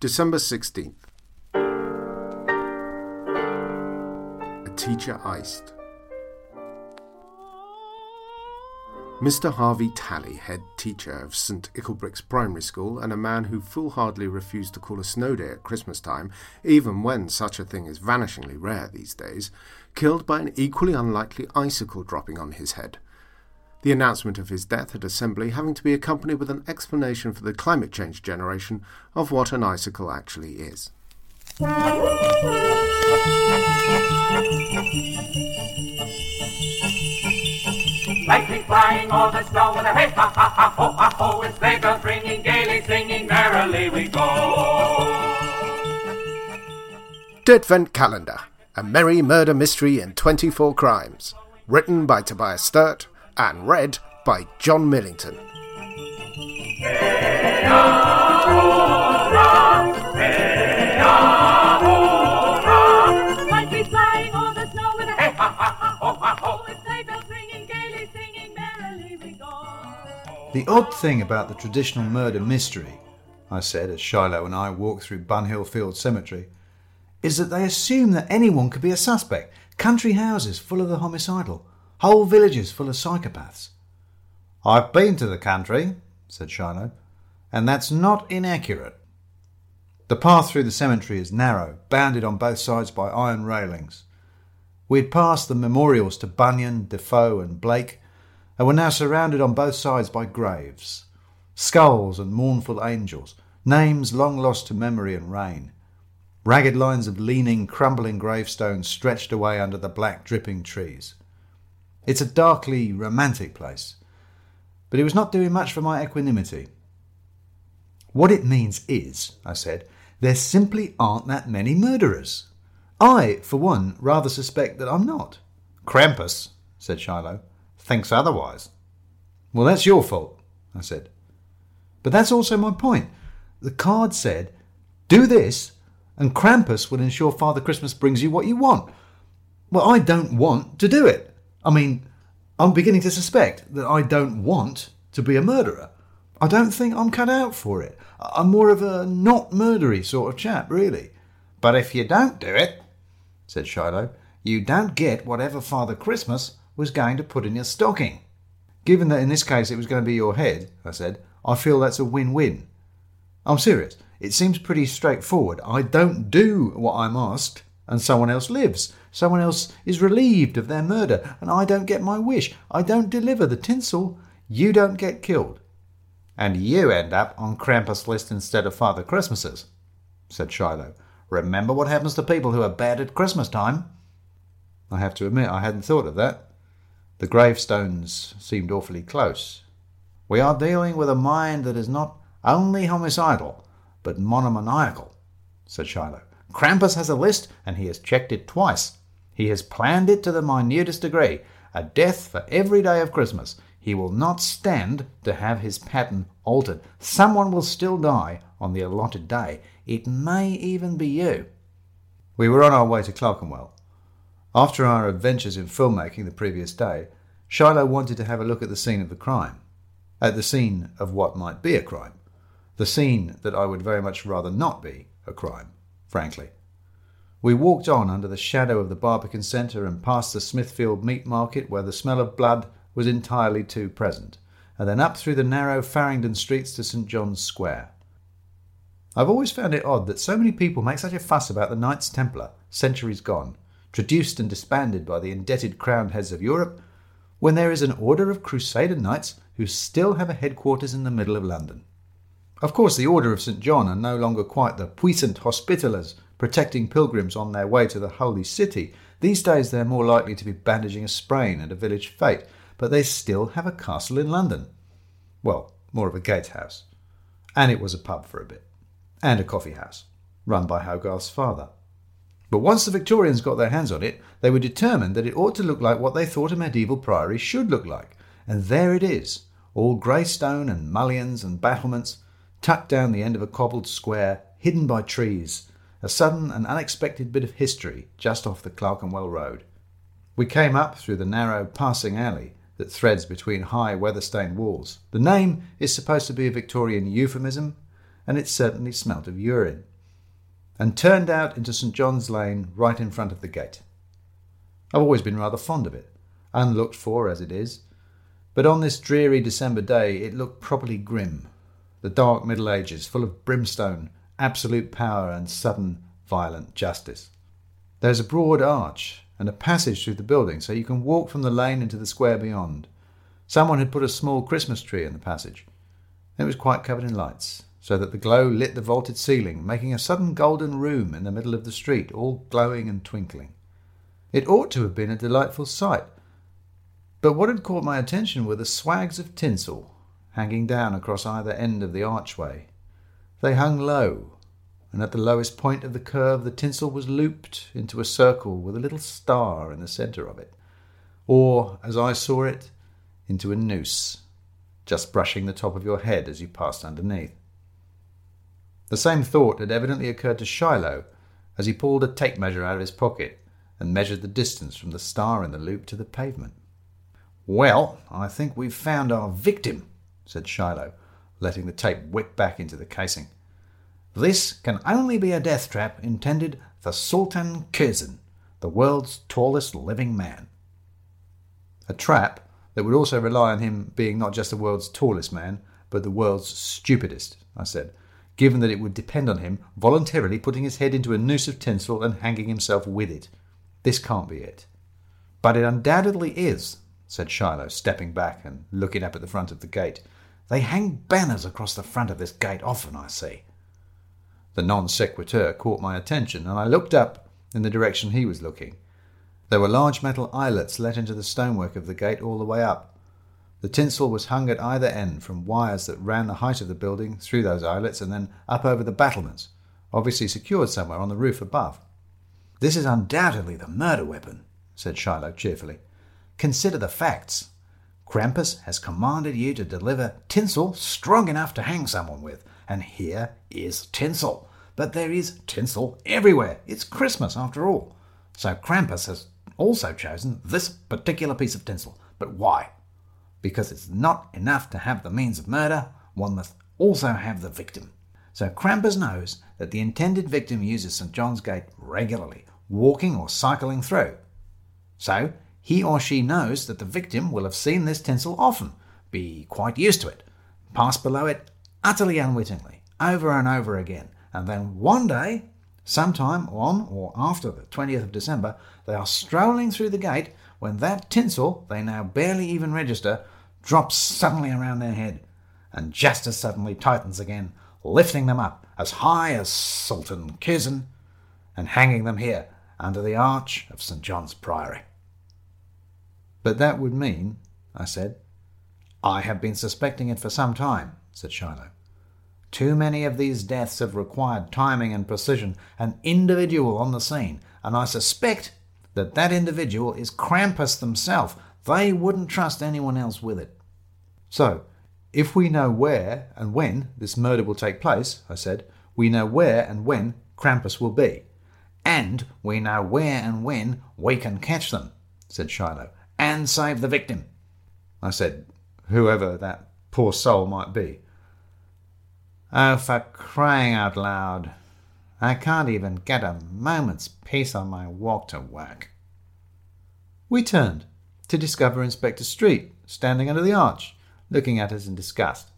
December 16th. A teacher iced. Mr. Harvey Tally, head teacher of St. Icklebricks Primary School, and a man who foolhardily refused to call a snow day at Christmas time, even when such a thing is vanishingly rare these days, killed by an equally unlikely icicle dropping on his head. The announcement of his death at Assembly having to be accompanied with an explanation for the climate change generation of what an icicle actually is. Lightning flying all the snow with a hey ha ha ha ho ha ho and sleigh bells ringing gaily singing merrily we go. Deadvent Calendar, a merry murder mystery in 24 crimes, written by Tobias Sturt and read by John Millington. Go. The odd thing about the traditional murder mystery, I said as Shiloh and I walked through Bunhill Field Cemetery, is that they assume that anyone could be a suspect. Country houses full of the homicidal, whole villages full of psychopaths. I've been to the country, said Shiloh, and that's not inaccurate. The path through the cemetery is narrow, bounded on both sides by iron railings. We had passed the memorials to Bunyan, Defoe, and Blake, and were now surrounded on both sides by graves, skulls and mournful angels, names long lost to memory and rain. Ragged lines of leaning, crumbling gravestones stretched away under the black, dripping trees. It's a darkly romantic place, but it was not doing much for my equanimity. What it means is, I said, there simply aren't that many murderers. I, for one, rather suspect that I'm not. Krampus, said Shiloh, thinks otherwise. Well, that's your fault, I said. But that's also my point. The card said, do this, and Krampus will ensure Father Christmas brings you what you want. Well, I don't want to do it. I mean, I'm beginning to suspect that I don't want to be a murderer. I don't think I'm cut out for it. I'm more of a not murdery sort of chap, really. But if you don't do it, said Shiloh, you don't get whatever Father Christmas was going to put in your stocking. Given that in this case it was going to be your head, I said, I feel that's a win win. I'm serious. It seems pretty straightforward. I don't do what I'm asked, and someone else lives. Someone else is relieved of their murder, and I don't get my wish. I don't deliver the tinsel. You don't get killed. And you end up on Krampus' list instead of Father Christmas's, said Shiloh. Remember what happens to people who are bad at Christmas time? I have to admit I hadn't thought of that. The gravestones seemed awfully close. We are dealing with a mind that is not only homicidal, but monomaniacal, said Shiloh. Krampus has a list, and he has checked it twice. He has planned it to the minutest degree. A death for every day of Christmas. He will not stand to have his pattern altered. Someone will still die on the allotted day. It may even be you. We were on our way to Clerkenwell. After our adventures in filmmaking the previous day, Shiloh wanted to have a look at the scene of the crime. At the scene of what might be a crime. The scene that I would very much rather not be a crime, frankly. We walked on under the shadow of the Barbican Centre and past the Smithfield Meat Market, where the smell of blood was entirely too present, and then up through the narrow Farringdon streets to St John's Square. I've always found it odd that so many people make such a fuss about the Knights Templar, centuries gone, traduced and disbanded by the indebted crowned heads of Europe, when there is an order of Crusader knights who still have a headquarters in the middle of London. Of course, the Order of St. John are no longer quite the puissant hospitallers protecting pilgrims on their way to the Holy City. These days they're more likely to be bandaging a sprain at a village fete, but they still have a castle in London. Well, more of a gatehouse. And it was a pub for a bit. And a coffee house, run by Hogarth's father. But once the Victorians got their hands on it, they were determined that it ought to look like what they thought a medieval priory should look like. And there it is, all grey stone and mullions and battlements, tucked down the end of a cobbled square, hidden by trees, a sudden and unexpected bit of history just off the Clerkenwell Road. We came up through the narrow passing alley that threads between high weather-stained walls. The name is supposed to be a Victorian euphemism, and it certainly smelt of urine. and turned out into St John's Lane right in front of the gate. I've always been rather fond of it, unlooked for as it is, but on this dreary December day it looked properly grim. The dark Middle Ages, full of brimstone, absolute power, and sudden violent justice. There's a broad arch and a passage through the building, so you can walk from the lane into the square beyond. Someone had put a small Christmas tree in the passage. It was quite covered in lights, so that the glow lit the vaulted ceiling, making a sudden golden room in the middle of the street, all glowing and twinkling. It ought to have been a delightful sight, but what had caught my attention were the swags of tinsel hanging down across either end of the archway. They hung low, and at the lowest point of the curve the tinsel was looped into a circle with a little star in the centre of it, or, as I saw it, into a noose, just brushing the top of your head as you passed underneath. The same thought had evidently occurred to Shiloh as he pulled a tape measure out of his pocket and measured the distance from the star in the loop to the pavement. Well, I think we've found our victim, said Shiloh, letting the tape whip back into the casing. This can only be a death trap intended for Sultan Kösen, the world's tallest living man. A trap that would also rely on him being not just the world's tallest man, but the world's stupidest, I said, given that it would depend on him voluntarily putting his head into a noose of tinsel and hanging himself with it. This can't be it. But it undoubtedly is, said Shiloh, stepping back and looking up at the front of the gate. They hang banners across the front of this gate often, I see. The non sequitur caught my attention, and I looked up in the direction he was looking. There were large metal eyelets let into the stonework of the gate all the way up. The tinsel was hung at either end from wires that ran the height of the building through those eyelets and then up over the battlements, obviously secured somewhere on the roof above. This is undoubtedly the murder weapon, said Shiloh cheerfully. Consider the facts. Krampus has commanded you to deliver tinsel strong enough to hang someone with, and here is tinsel. But there is tinsel everywhere. It's Christmas, after all. So Krampus has also chosen this particular piece of tinsel. But why? Because it's not enough to have the means of murder, one must also have the victim. So Krampus knows that the intended victim uses St. John's Gate regularly, walking or cycling through. So he or she knows that the victim will have seen this tinsel often, be quite used to it, pass below it utterly unwittingly, over and over again, and then one day Sometime on or after the 20th of December, they are strolling through the gate when that tinsel, they now barely even register, drops suddenly around their head, and just as suddenly tightens again, lifting them up as high as Sultan Kösen, and hanging them here under the arch of St. John's Priory. But that would mean, I said. I have been suspecting it for some time, said Shiloh. Too many of these deaths have required timing and precision, an individual on the scene, and I suspect that that individual is Krampus themselves. They wouldn't trust anyone else with it. So, if we know where and when this murder will take place, I said, we know where and when Krampus will be. And we know where and when we can catch them, said Shiloh, and save the victim. I said, whoever that poor soul might be. Oh, for crying out loud. I can't even get a moment's peace on my walk to work. We turned to discover Inspector Street standing under the arch, looking at us in disgust.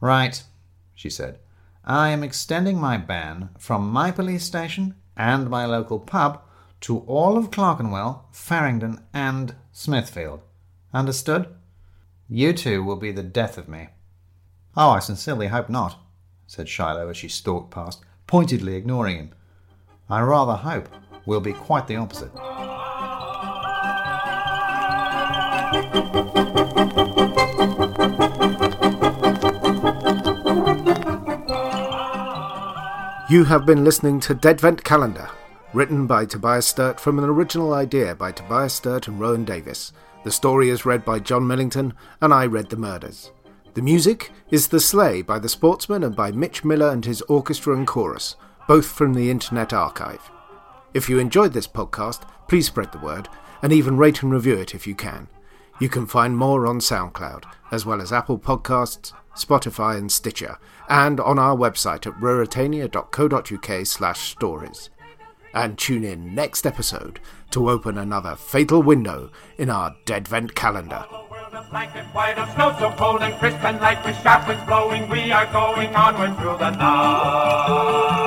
Right, she said. I am extending my ban from my police station and my local pub to all of Clerkenwell, Farringdon, and Smithfield. Understood? You two will be the death of me. Oh, I sincerely hope not, said Shiloh as she stalked past, pointedly ignoring him. I rather hope we'll be quite the opposite. You have been listening to Deadvent Calendar, written by Tobias Sturt from an original idea by Tobias Sturt and Rowan Davis. The story is read by John Millington, and I read the murders. The music is The Sleigh by The Sportsman and by Mitch Miller and his orchestra and chorus, both from the Internet Archive. If you enjoyed this podcast, please spread the word and even rate and review it if you can. You can find more on SoundCloud, as well as Apple Podcasts, Spotify and Stitcher, and on our website at ruritania.co.uk slash stories. And tune in next episode to open another fatal window in our Deadvent calendar. Blowing, we are going onward through the night.